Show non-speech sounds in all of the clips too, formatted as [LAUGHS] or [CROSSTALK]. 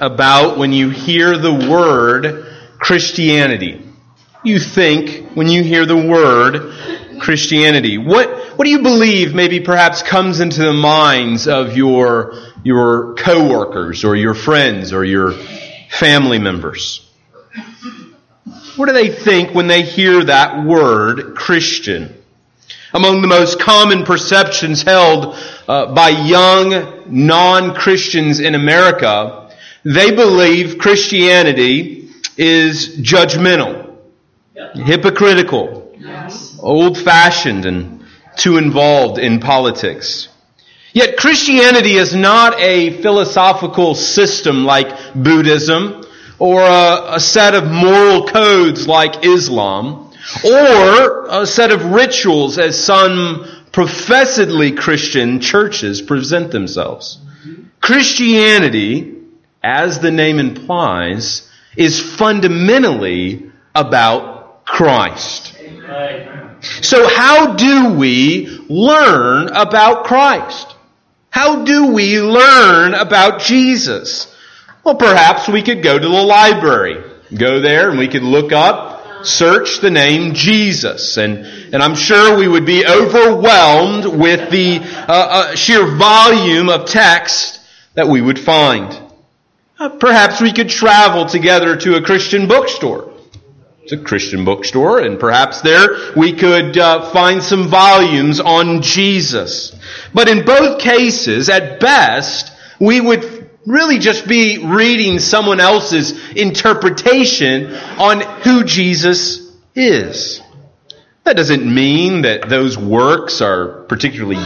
about when you hear the word Christianity? You think when you hear the word Christianity. What, what do you believe maybe perhaps comes into the minds of your, your coworkers or your friends or your family members? What do they think when they hear that word Christian? Among the most common perceptions held uh, by young non-Christians in America, they believe Christianity is judgmental, hypocritical, yes. old-fashioned, and too involved in politics. Yet Christianity is not a philosophical system like Buddhism or a, a set of moral codes like Islam or a set of rituals as some professedly Christian churches present themselves. Christianity, as the name implies, is fundamentally about Christ. So how do we learn about Christ? How do we learn about Jesus? Well, perhaps we could go to the library. Go there and we could look up, search the name Jesus. And, and I'm sure we would be overwhelmed with the uh, uh, sheer volume of text that we would find. Uh, perhaps we could travel together to a Christian bookstore. It's a Christian bookstore, and perhaps there we could uh, find some volumes on Jesus. But in both cases, at best, we would really just be reading someone else's interpretation on who Jesus is. That doesn't mean that those works are particularly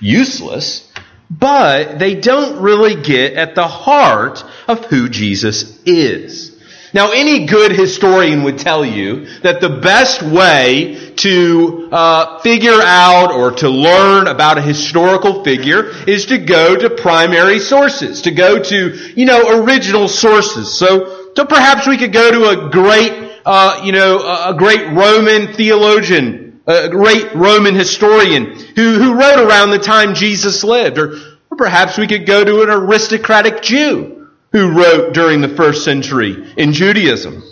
useless, but they don't really get at the heart of who Jesus is. Now, any good historian would tell you that the best way to uh, figure out or to learn about a historical figure is to go to primary sources, to go to, you know, original sources. So, so perhaps we could go to a great, uh, you know, a great Roman theologian, a great Roman historian who, who wrote around the time Jesus lived, or, or perhaps we could go to an aristocratic Jew who wrote during the first century in Judaism.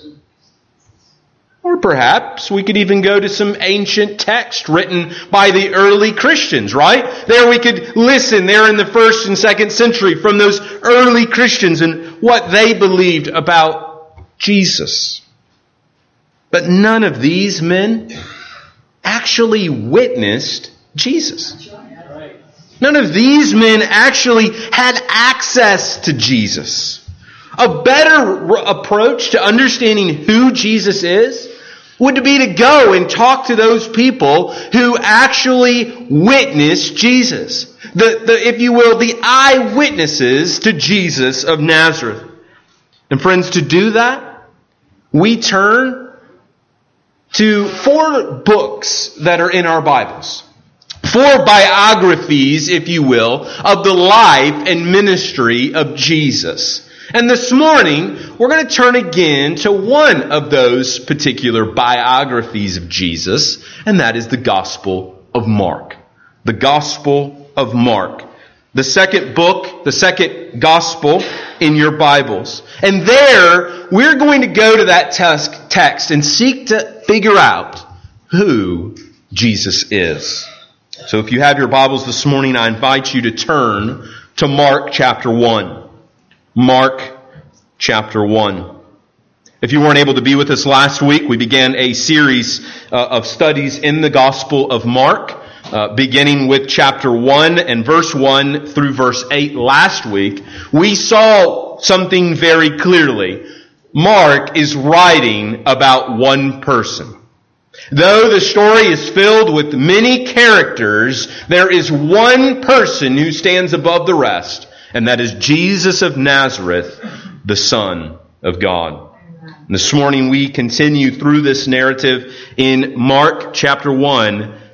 Or perhaps we could even go to some ancient text written by the early Christians, right? There we could listen there in the first and second century from those early Christians and what they believed about Jesus. But none of these men actually witnessed Jesus. None of these men actually had access to Jesus. A better approach to understanding who Jesus is would be to go and talk to those people who actually witnessed Jesus. The, the, if you will, the eyewitnesses to Jesus of Nazareth. And friends, to do that, we turn to four books that are in our Bibles four biographies, if you will, of the life and ministry of Jesus. And this morning, we're going to turn again to one of those particular biographies of Jesus, and that is the Gospel of Mark. The Gospel of Mark. The second book, the second Gospel in your Bibles. And there, we're going to go to that text and seek to figure out who Jesus is. So if you have your Bibles this morning, I invite you to turn to Mark chapter 1. Mark chapter 1. If you weren't able to be with us last week, we began a series uh, of studies in the Gospel of Mark, uh, beginning with chapter 1 and verse 1 through verse 8 last week. We saw something very clearly. Mark is writing about one person. Though the story is filled with many characters, there is one person who stands above the rest, and that is Jesus of Nazareth, the Son of God. And this morning we continue through this narrative in Mark chapter 1,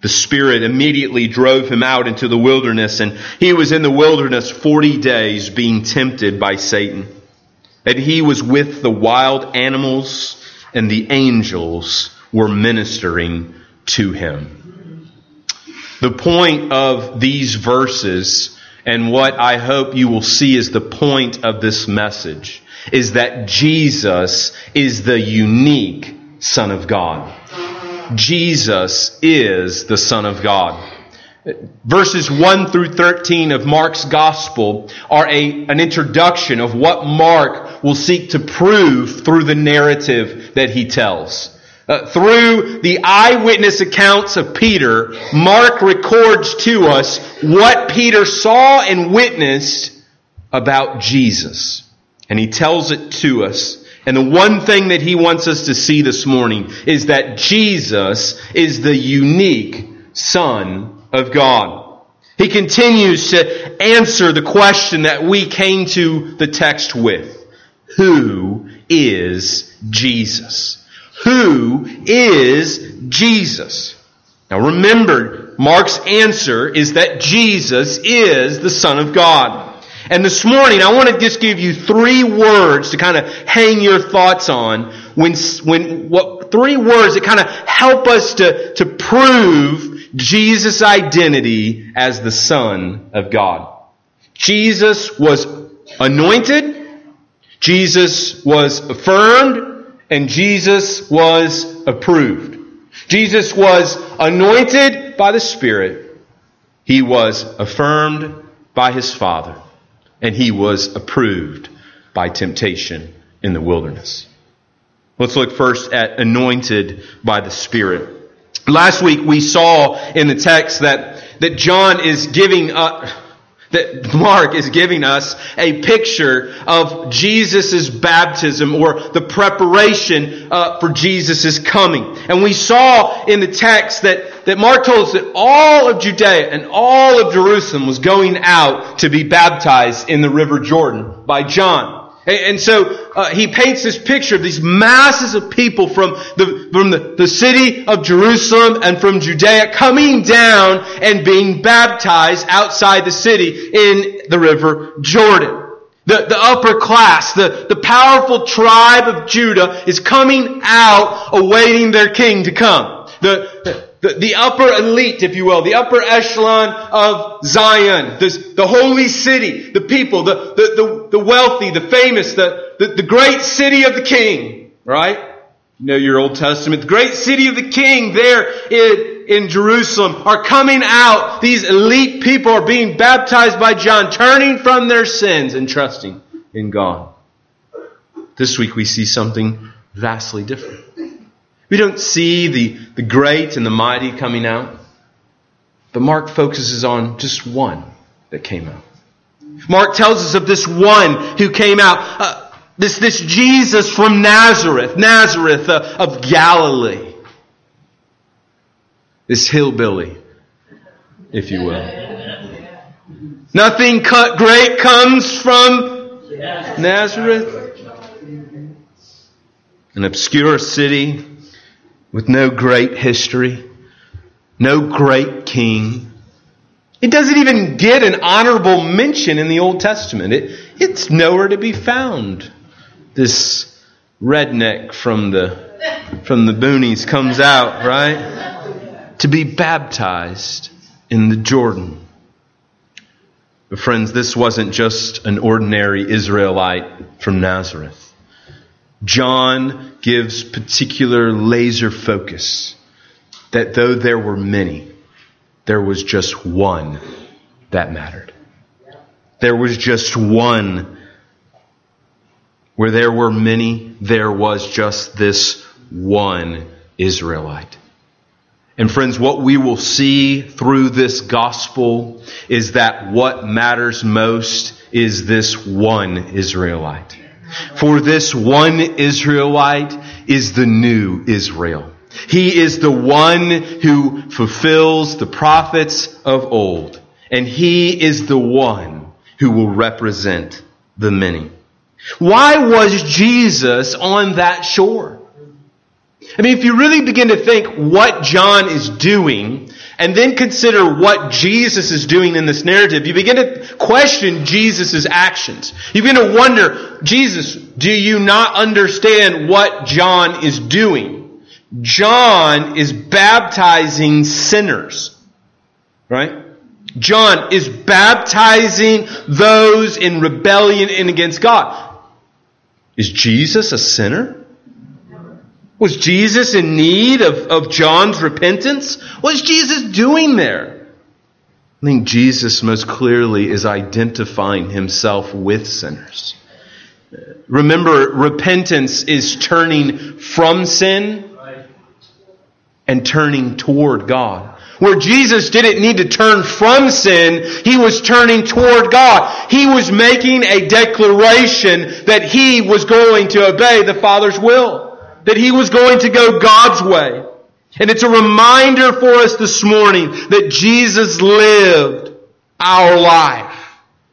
The Spirit immediately drove him out into the wilderness, and he was in the wilderness forty days being tempted by Satan. And he was with the wild animals, and the angels were ministering to him. The point of these verses, and what I hope you will see is the point of this message, is that Jesus is the unique Son of God. Jesus is the Son of God. Verses 1 through 13 of Mark's Gospel are a, an introduction of what Mark will seek to prove through the narrative that he tells. Uh, through the eyewitness accounts of Peter, Mark records to us what Peter saw and witnessed about Jesus. And he tells it to us and the one thing that he wants us to see this morning is that Jesus is the unique Son of God. He continues to answer the question that we came to the text with. Who is Jesus? Who is Jesus? Now remember, Mark's answer is that Jesus is the Son of God. And this morning, I want to just give you three words to kind of hang your thoughts on when, when, what, three words that kind of help us to, to prove Jesus' identity as the Son of God. Jesus was anointed, Jesus was affirmed, and Jesus was approved. Jesus was anointed by the Spirit. He was affirmed by his Father and he was approved by temptation in the wilderness. Let's look first at anointed by the Spirit. Last week we saw in the text that, that John is giving up, that Mark is giving us a picture of Jesus' baptism or the preparation uh, for Jesus' coming. And we saw in the text that, that Mark told us that all of Judea and all of Jerusalem was going out to be baptized in the river Jordan by John. And so uh, he paints this picture of these masses of people from the from the, the city of Jerusalem and from Judea coming down and being baptized outside the city in the river Jordan. The, the upper class, the, the powerful tribe of Judah is coming out awaiting their king to come. The, the, the upper elite, if you will, the upper echelon of Zion, the, the holy city, the people, the, the, the, the wealthy, the famous, the, the, the great city of the king, right? You know your Old Testament. The great city of the king there in, in Jerusalem are coming out. These elite people are being baptized by John, turning from their sins and trusting in God. This week we see something vastly different. We don't see the, the great and the mighty coming out. But Mark focuses on just one that came out. Mark tells us of this one who came out. Uh, this, this Jesus from Nazareth, Nazareth uh, of Galilee. This hillbilly, if you will. Nothing great comes from Nazareth. An obscure city with no great history, no great king. It doesn't even get an honorable mention in the Old Testament. It, it's nowhere to be found. This redneck from the, from the boonies comes out, right? To be baptized in the Jordan. But friends, this wasn't just an ordinary Israelite from Nazareth. John gives particular laser focus that though there were many, there was just one that mattered. There was just one where there were many, there was just this one Israelite. And friends, what we will see through this gospel is that what matters most is this one Israelite. For this one Israelite is the new Israel. He is the one who fulfills the prophets of old. And he is the one who will represent the many. Why was Jesus on that shore? I mean, if you really begin to think what John is doing, and then consider what Jesus is doing in this narrative, you begin to question Jesus' actions. You begin to wonder, Jesus, do you not understand what John is doing? John is baptizing sinners. Right? John is baptizing those in rebellion and against God. Is Jesus a sinner? Was Jesus in need of, of John's repentance? What is Jesus doing there? I think Jesus most clearly is identifying himself with sinners. Remember, repentance is turning from sin and turning toward God. Where Jesus didn't need to turn from sin, He was turning toward God. He was making a declaration that He was going to obey the Father's will that he was going to go God's way. And it's a reminder for us this morning that Jesus lived our life.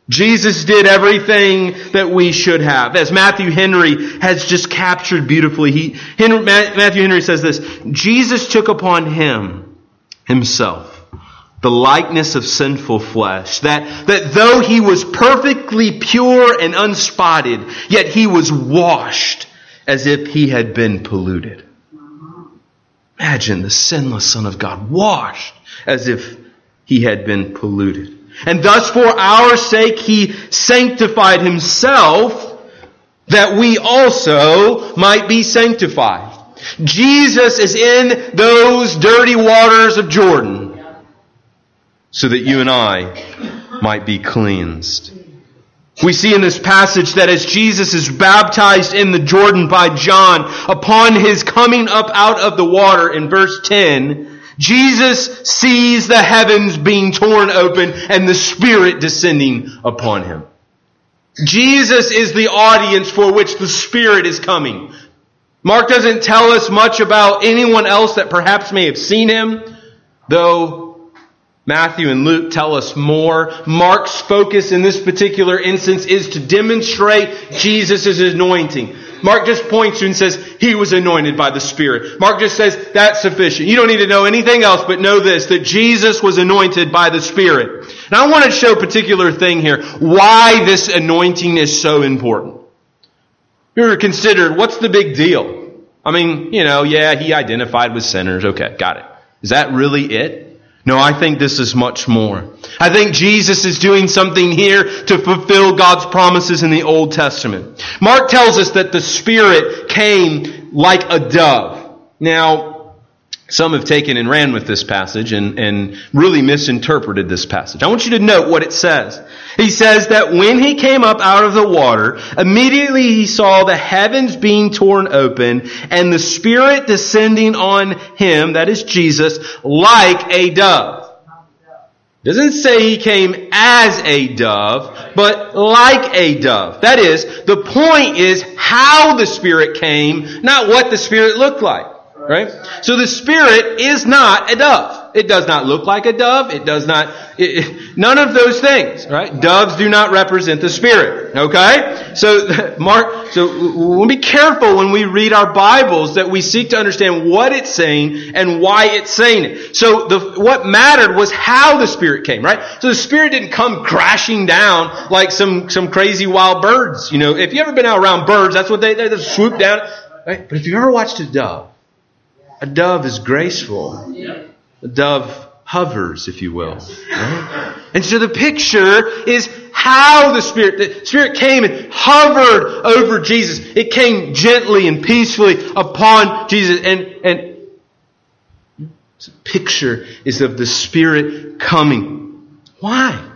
Jesus did everything that we should have. As Matthew Henry has just captured beautifully, he, Henry, Matthew Henry says this, Jesus took upon him, himself, the likeness of sinful flesh, that, that though he was perfectly pure and unspotted, yet he was washed as if he had been polluted. Imagine the sinless Son of God washed as if he had been polluted. And thus for our sake he sanctified himself that we also might be sanctified. Jesus is in those dirty waters of Jordan so that you and I might be cleansed. We see in this passage that as Jesus is baptized in the Jordan by John, upon his coming up out of the water in verse 10, Jesus sees the heavens being torn open and the Spirit descending upon him. Jesus is the audience for which the Spirit is coming. Mark doesn't tell us much about anyone else that perhaps may have seen him, though Matthew and Luke tell us more. Mark's focus in this particular instance is to demonstrate Jesus' anointing. Mark just points to and says, he was anointed by the Spirit. Mark just says, that's sufficient. You don't need to know anything else, but know this, that Jesus was anointed by the Spirit. And I want to show a particular thing here, why this anointing is so important. You ever considered, what's the big deal? I mean, you know, yeah, he identified with sinners. Okay, got it. Is that really it? No, I think this is much more. I think Jesus is doing something here to fulfill God's promises in the Old Testament. Mark tells us that the Spirit came like a dove. Now, some have taken and ran with this passage and, and really misinterpreted this passage. I want you to note what it says. He says that when he came up out of the water, immediately he saw the heavens being torn open and the Spirit descending on him, that is Jesus, like a dove. Doesn't say he came as a dove, but like a dove. That is, the point is how the Spirit came, not what the Spirit looked like. Right? So the Spirit is not a dove. It does not look like a dove. It does not, it, it, none of those things, right? Doves do not represent the Spirit. Okay? So, [LAUGHS] Mark, so we'll be careful when we read our Bibles that we seek to understand what it's saying and why it's saying it. So the, what mattered was how the Spirit came, right? So the Spirit didn't come crashing down like some, some crazy wild birds. You know, if you've ever been out around birds, that's what they, they just swoop down. Right? But if you've ever watched a dove, a dove is graceful. A dove hovers, if you will. Right? And so the picture is how the Spirit, the Spirit came and hovered over Jesus. It came gently and peacefully upon Jesus. And, and the picture is of the Spirit coming. Why?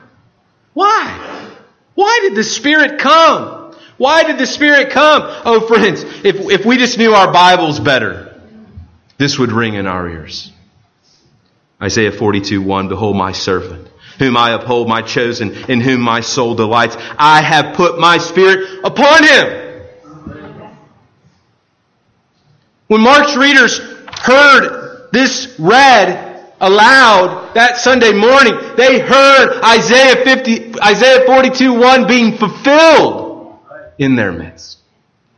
Why? Why did the Spirit come? Why did the Spirit come? Oh, friends, if, if we just knew our Bibles better, this would ring in our ears. Isaiah 42, 1, Behold my servant, whom I uphold, my chosen, in whom my soul delights. I have put my spirit upon him. When Mark's readers heard this read aloud that Sunday morning, they heard Isaiah 50, Isaiah 42, 1 being fulfilled in their midst.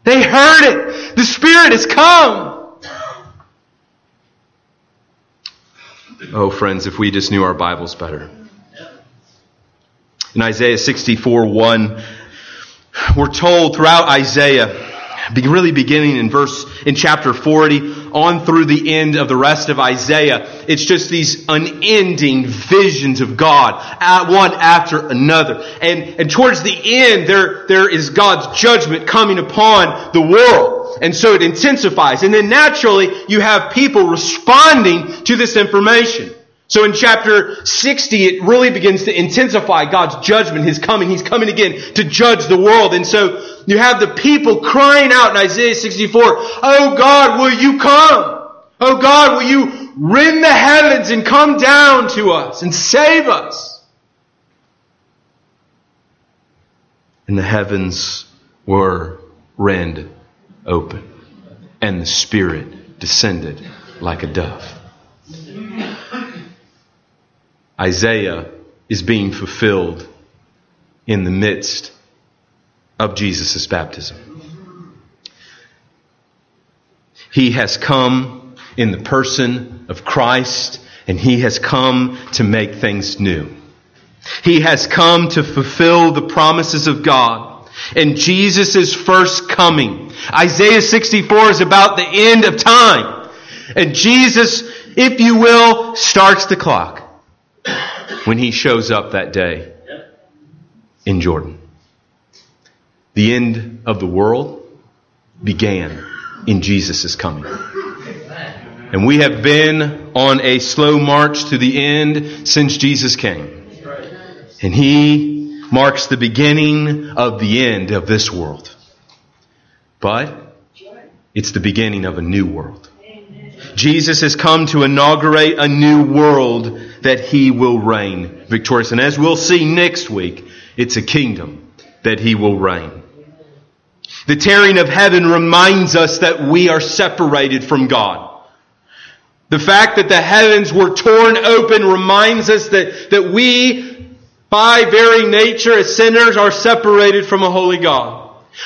They heard it. The Spirit has come. Oh, friends, if we just knew our Bibles better. In Isaiah 64 1, we're told throughout Isaiah, really beginning in verse, in chapter 40, on through the end of the rest of Isaiah, it's just these unending visions of God, one after another. And, and towards the end, there, there is God's judgment coming upon the world. And so it intensifies. And then naturally, you have people responding to this information. So in chapter 60, it really begins to intensify God's judgment, His coming. He's coming again to judge the world. And so you have the people crying out in Isaiah 64, Oh God, will you come? Oh God, will you rend the heavens and come down to us and save us? And the heavens were rend open and the Spirit descended like a dove. Isaiah is being fulfilled in the midst of Jesus' baptism. He has come in the person of Christ and he has come to make things new. He has come to fulfill the promises of God. And Jesus' first coming. Isaiah 64 is about the end of time. And Jesus, if you will, starts the clock when he shows up that day in Jordan. The end of the world began in Jesus' coming. And we have been on a slow march to the end since Jesus came. And he marks the beginning of the end of this world. But it's the beginning of a new world. Jesus has come to inaugurate a new world that he will reign victorious. And as we'll see next week, it's a kingdom that he will reign. The tearing of heaven reminds us that we are separated from God. The fact that the heavens were torn open reminds us that, that we, by very nature as sinners, are separated from a holy God.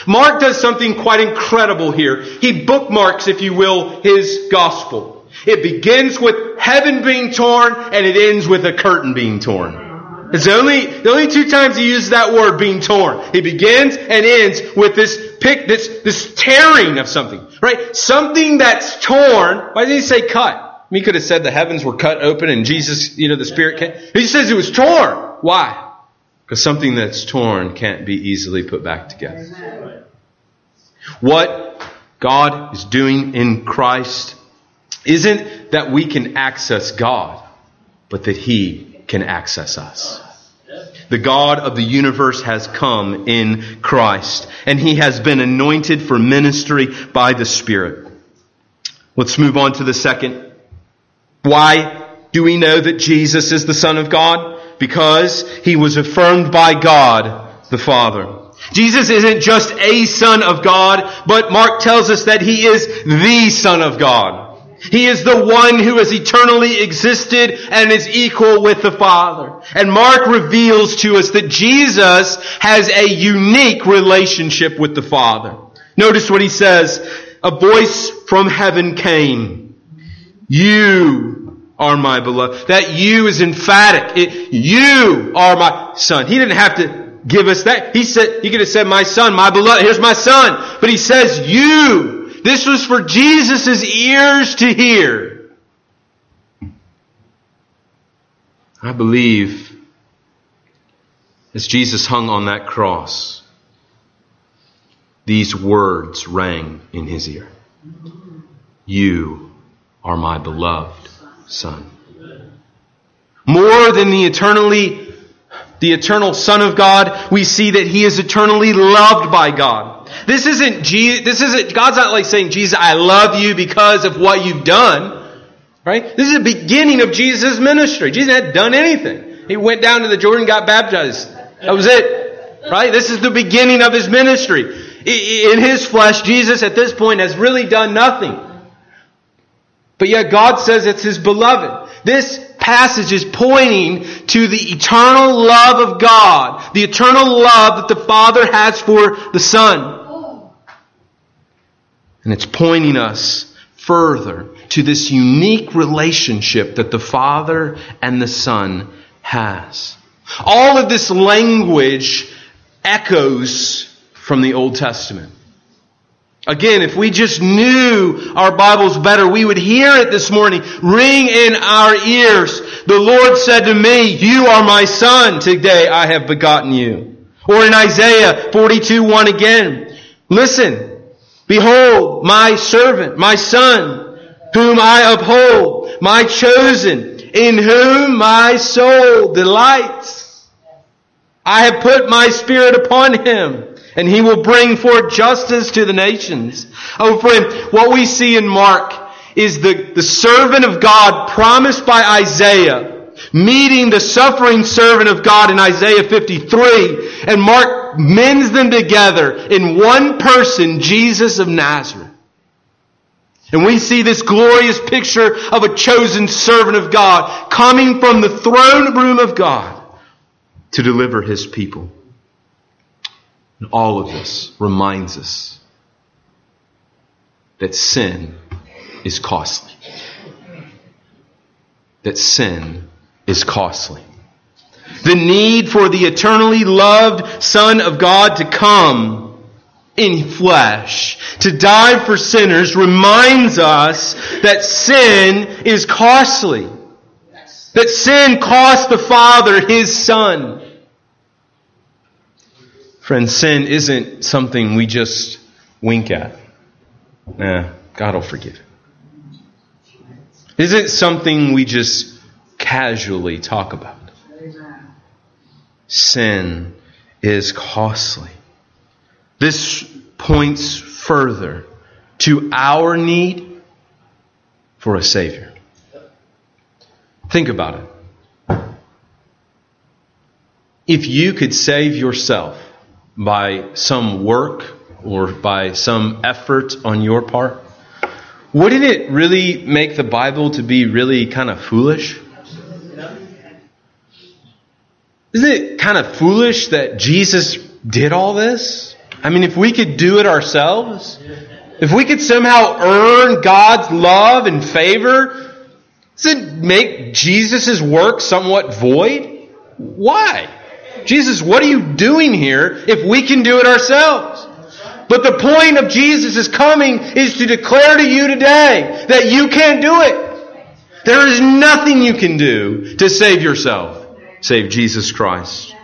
Mark does something quite incredible here. He bookmarks, if you will, his gospel. It begins with heaven being torn and it ends with a curtain being torn. It's the only, the only two times he uses that word being torn. He begins and ends with this pick, this, this tearing of something, right? Something that's torn. Why did he say cut? He could have said the heavens were cut open and Jesus, you know, the Spirit came. He says it was torn. Why? Because something that's torn can't be easily put back together. What God is doing in Christ isn't that we can access God, but that He can access us. The God of the universe has come in Christ, and He has been anointed for ministry by the Spirit. Let's move on to the second. Why do we know that Jesus is the Son of God? Because he was affirmed by God the Father. Jesus isn't just a son of God, but Mark tells us that he is the son of God. He is the one who has eternally existed and is equal with the Father. And Mark reveals to us that Jesus has a unique relationship with the Father. Notice what he says. A voice from heaven came. You are my beloved. That you is emphatic. It, you are my son. He didn't have to give us that. He said, he could have said, my son, my beloved, here's my son. But he says, you. This was for Jesus' ears to hear. I believe as Jesus hung on that cross, these words rang in his ear. You are my beloved Son. More than the eternally, the eternal Son of God, we see that He is eternally loved by God. This isn't Jesus, this isn't, God's not like saying, Jesus, I love you because of what you've done. Right? This is the beginning of Jesus' ministry. Jesus hadn't done anything. He went down to the Jordan, got baptized. That was it. Right? This is the beginning of His ministry. In His flesh, Jesus at this point has really done nothing. But yet God says it's His beloved. This passage is pointing to the eternal love of God, the eternal love that the Father has for the Son. And it's pointing us further to this unique relationship that the Father and the Son has. All of this language echoes from the Old Testament. Again, if we just knew our Bibles better, we would hear it this morning ring in our ears. The Lord said to me, You are my son. Today I have begotten you. Or in Isaiah 42, 1 again. Listen. Behold, my servant, my son, whom I uphold, my chosen, in whom my soul delights. I have put my spirit upon him and he will bring forth justice to the nations. Oh friend, what we see in Mark is the, the servant of God promised by Isaiah meeting the suffering servant of God in Isaiah 53 and Mark mends them together in one person, Jesus of Nazareth. And we see this glorious picture of a chosen servant of God coming from the throne room of God to deliver his people. And all of this reminds us that sin is costly. That sin is costly. The need for the eternally loved Son of God to come in flesh, to die for sinners, reminds us that sin is costly. That sin cost the Father His Son. Friends, sin isn't something we just wink at. Nah, God will forgive. Isn't something we just casually talk about. Sin is costly. This points further to our need for a Savior. Think about it. If you could save yourself, by some work or by some effort on your part, wouldn't it really make the Bible to be really kind of foolish? Isn't it kind of foolish that Jesus did all this? I mean, if we could do it ourselves, if we could somehow earn God's love and favor, does it make Jesus' work somewhat void? Why? Jesus, what are you doing here if we can do it ourselves? But the point of Jesus' coming is to declare to you today that you can't do it. There is nothing you can do to save yourself, save Jesus Christ.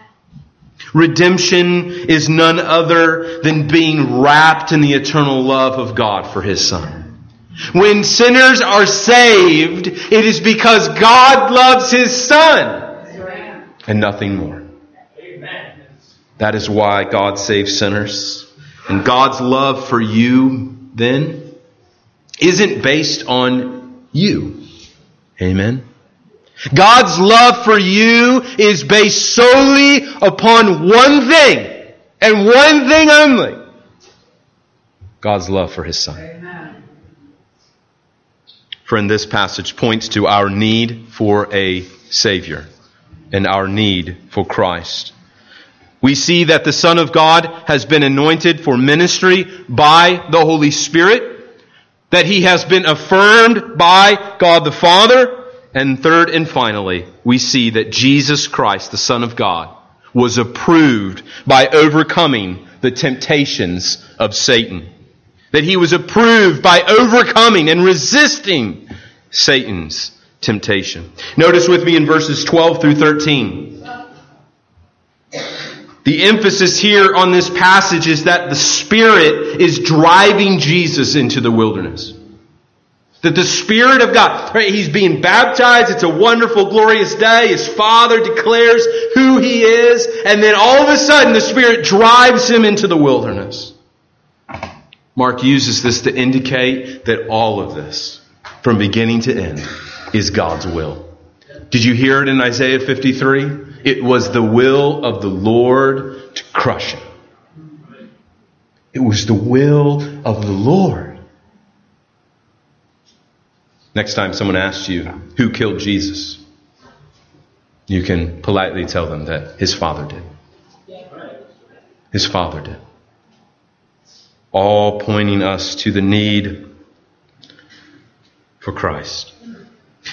Redemption is none other than being wrapped in the eternal love of God for His Son. When sinners are saved, it is because God loves His Son and nothing more. That is why God saves sinners. And God's love for you then isn't based on you. Amen. God's love for you is based solely upon one thing and one thing only. God's love for His Son. Amen. Friend, this passage points to our need for a Savior and our need for Christ. We see that the Son of God has been anointed for ministry by the Holy Spirit, that he has been affirmed by God the Father, and third and finally, we see that Jesus Christ, the Son of God, was approved by overcoming the temptations of Satan. That he was approved by overcoming and resisting Satan's temptation. Notice with me in verses 12 through 13. The emphasis here on this passage is that the Spirit is driving Jesus into the wilderness. That the Spirit of God, right, He's being baptized. It's a wonderful, glorious day. His Father declares who He is. And then all of a sudden, the Spirit drives Him into the wilderness. Mark uses this to indicate that all of this, from beginning to end, is God's will. Did you hear it in Isaiah 53? It was the will of the Lord to crush him. It was the will of the Lord. Next time someone asks you who killed Jesus, you can politely tell them that his father did. His father did. All pointing us to the need for Christ.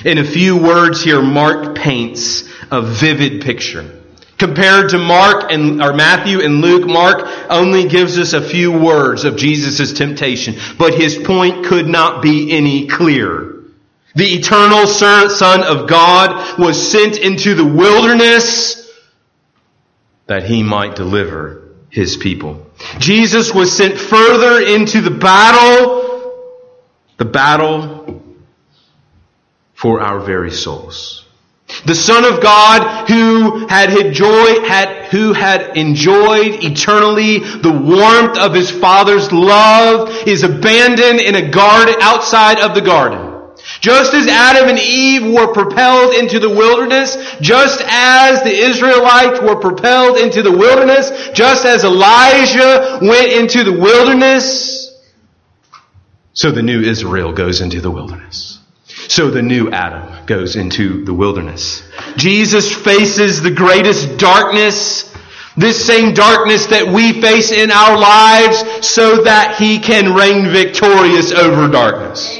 In a few words here, Mark paints a vivid picture. Compared to Mark and or Matthew and Luke, Mark only gives us a few words of Jesus' temptation, but his point could not be any clearer. The eternal Son of God was sent into the wilderness that he might deliver his people. Jesus was sent further into the battle, the battle for our very souls. The Son of God who had enjoyed, had, who had enjoyed eternally the warmth of his Father's love is abandoned in a garden outside of the garden. Just as Adam and Eve were propelled into the wilderness, just as the Israelites were propelled into the wilderness, just as Elijah went into the wilderness, so the new Israel goes into the wilderness. So the new Adam goes into the wilderness. Jesus faces the greatest darkness, this same darkness that we face in our lives, so that he can reign victorious over darkness.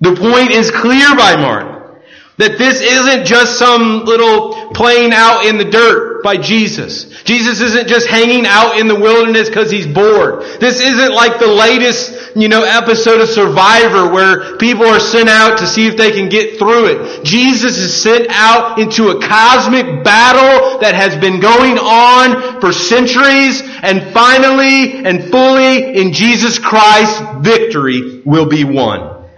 The point is clear by Mark. That this isn't just some little playing out in the dirt by Jesus. Jesus isn't just hanging out in the wilderness because he's bored. This isn't like the latest, you know, episode of Survivor where people are sent out to see if they can get through it. Jesus is sent out into a cosmic battle that has been going on for centuries and finally and fully in Jesus Christ, victory will be won.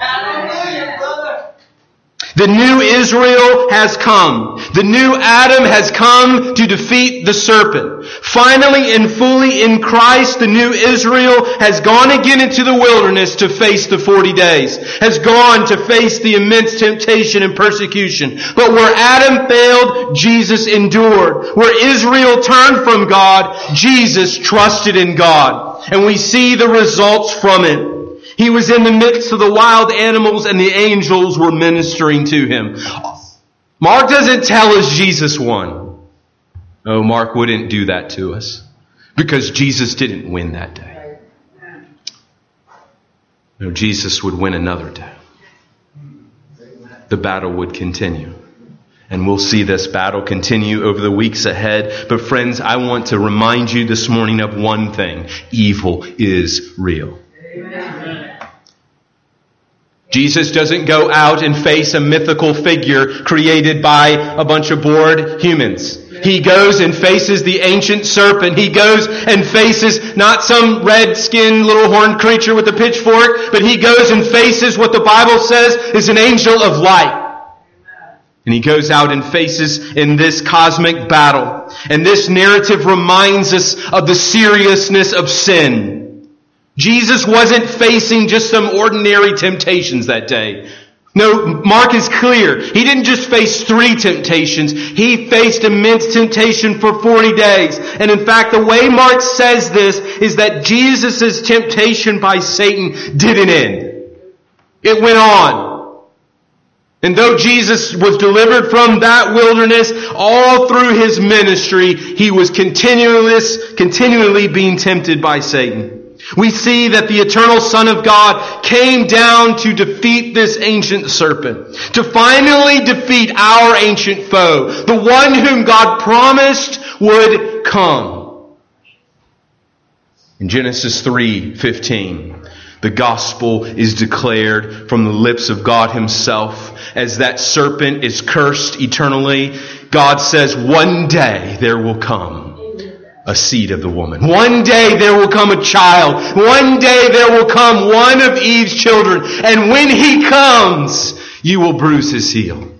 The new Israel has come. The new Adam has come to defeat the serpent. Finally and fully in Christ, the new Israel has gone again into the wilderness to face the 40 days, has gone to face the immense temptation and persecution. But where Adam failed, Jesus endured. Where Israel turned from God, Jesus trusted in God. And we see the results from it. He was in the midst of the wild animals and the angels were ministering to him. Mark doesn't tell us Jesus won. Oh, Mark wouldn't do that to us because Jesus didn't win that day. No, Jesus would win another day. The battle would continue. And we'll see this battle continue over the weeks ahead. But friends, I want to remind you this morning of one thing. Evil is real. Jesus doesn't go out and face a mythical figure created by a bunch of bored humans. He goes and faces the ancient serpent. He goes and faces not some red-skinned little horned creature with a pitchfork, but he goes and faces what the Bible says is an angel of light. And he goes out and faces in this cosmic battle. And this narrative reminds us of the seriousness of sin. Jesus wasn't facing just some ordinary temptations that day. No, Mark is clear. He didn't just face three temptations. He faced immense temptation for 40 days. And in fact, the way Mark says this is that Jesus' temptation by Satan didn't end. It went on. And though Jesus was delivered from that wilderness all through his ministry, he was continually, continually being tempted by Satan. We see that the eternal Son of God came down to defeat this ancient serpent, to finally defeat our ancient foe, the one whom God promised would come. In Genesis 3:15, the gospel is declared from the lips of God himself as that serpent is cursed eternally. God says, one day there will come a seed of the woman. One day there will come a child. One day there will come one of Eve's children. And when he comes, you will bruise his heel.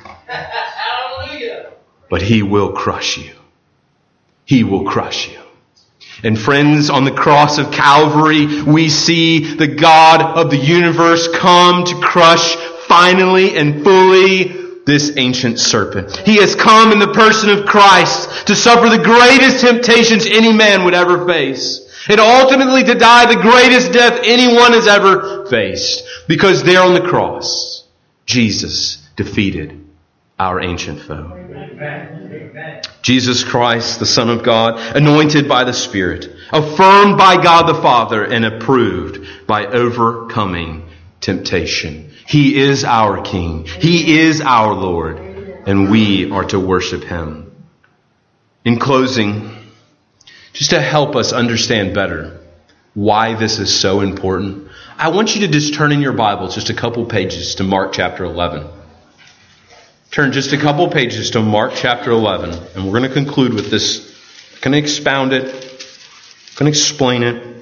But he will crush you. He will crush you. And friends, on the cross of Calvary, we see the God of the universe come to crush finally and fully this ancient serpent. He has come in the person of Christ to suffer the greatest temptations any man would ever face. And ultimately to die the greatest death anyone has ever faced. Because there on the cross, Jesus defeated our ancient foe. Jesus Christ, the Son of God, anointed by the Spirit, affirmed by God the Father, and approved by overcoming temptation. He is our King. He is our Lord, and we are to worship Him. In closing, just to help us understand better why this is so important, I want you to just turn in your Bible just a couple pages to Mark chapter 11. Turn just a couple pages to Mark chapter 11, and we're going to conclude with this. I'm going to expound it, I'm going to explain it,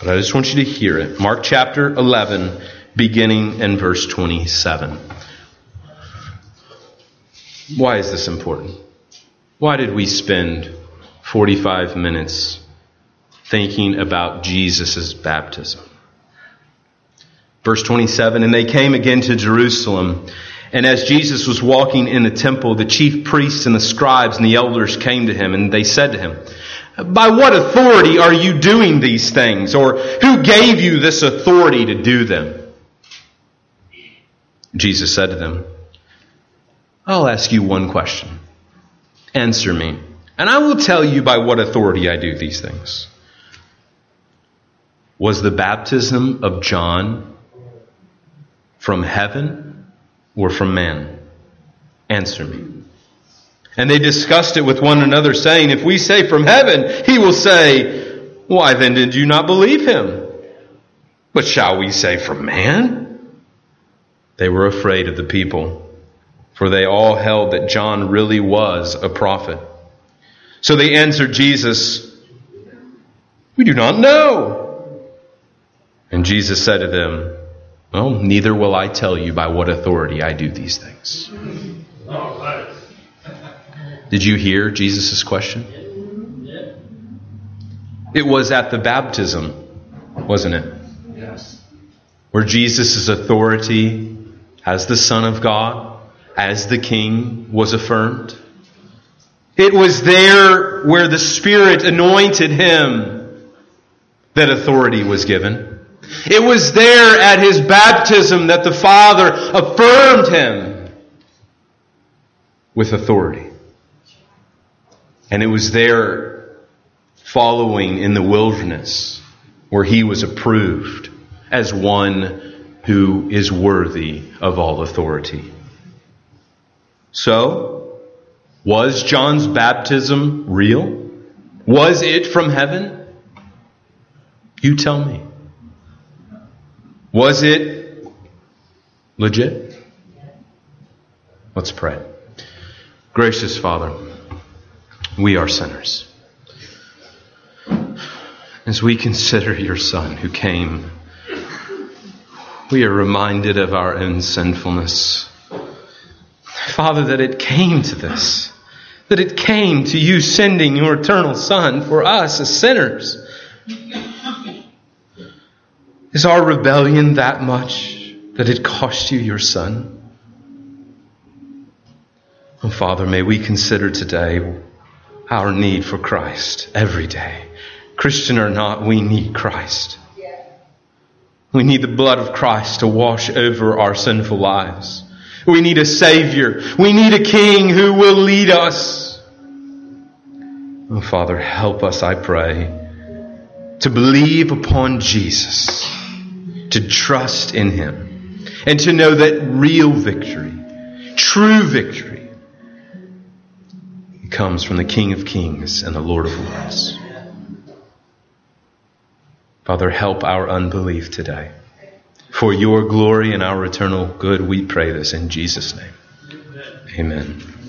but I just want you to hear it. Mark chapter 11, beginning in verse 27. Why is this important? Why did we spend 45 minutes thinking about Jesus' baptism? Verse 27 And they came again to Jerusalem. And as Jesus was walking in the temple, the chief priests and the scribes and the elders came to him, and they said to him, By what authority are you doing these things? Or who gave you this authority to do them? Jesus said to them, I'll ask you one question. Answer me, and I will tell you by what authority I do these things. Was the baptism of John from heaven or from man? Answer me. And they discussed it with one another, saying, If we say from heaven, he will say, Why then did you not believe him? But shall we say from man? They were afraid of the people for they all held that John really was a prophet. So they answered Jesus, We do not know. And Jesus said to them, Well, neither will I tell you by what authority I do these things. Did you hear Jesus' question? It was at the baptism, wasn't it? Yes. Where Jesus' authority as the Son of God as the king was affirmed. It was there where the Spirit anointed him that authority was given. It was there at his baptism that the Father affirmed him with authority. And it was there following in the wilderness where he was approved as one who is worthy of all authority. So, was John's baptism real? Was it from heaven? You tell me. Was it legit? Let's pray. Gracious Father, we are sinners. As we consider your Son who came, we are reminded of our own sinfulness. Father, that it came to this. That it came to you sending your eternal Son for us as sinners. Is our rebellion that much that it cost you your Son? Oh, Father, may we consider today our need for Christ every day. Christian or not, we need Christ. We need the blood of Christ to wash over our sinful lives. We need a Savior. We need a King who will lead us. Oh, Father, help us, I pray, to believe upon Jesus, to trust in Him, and to know that real victory, true victory, comes from the King of Kings and the Lord of Lords. Father, help our unbelief today. For your glory and our eternal good, we pray this in Jesus' name. Amen.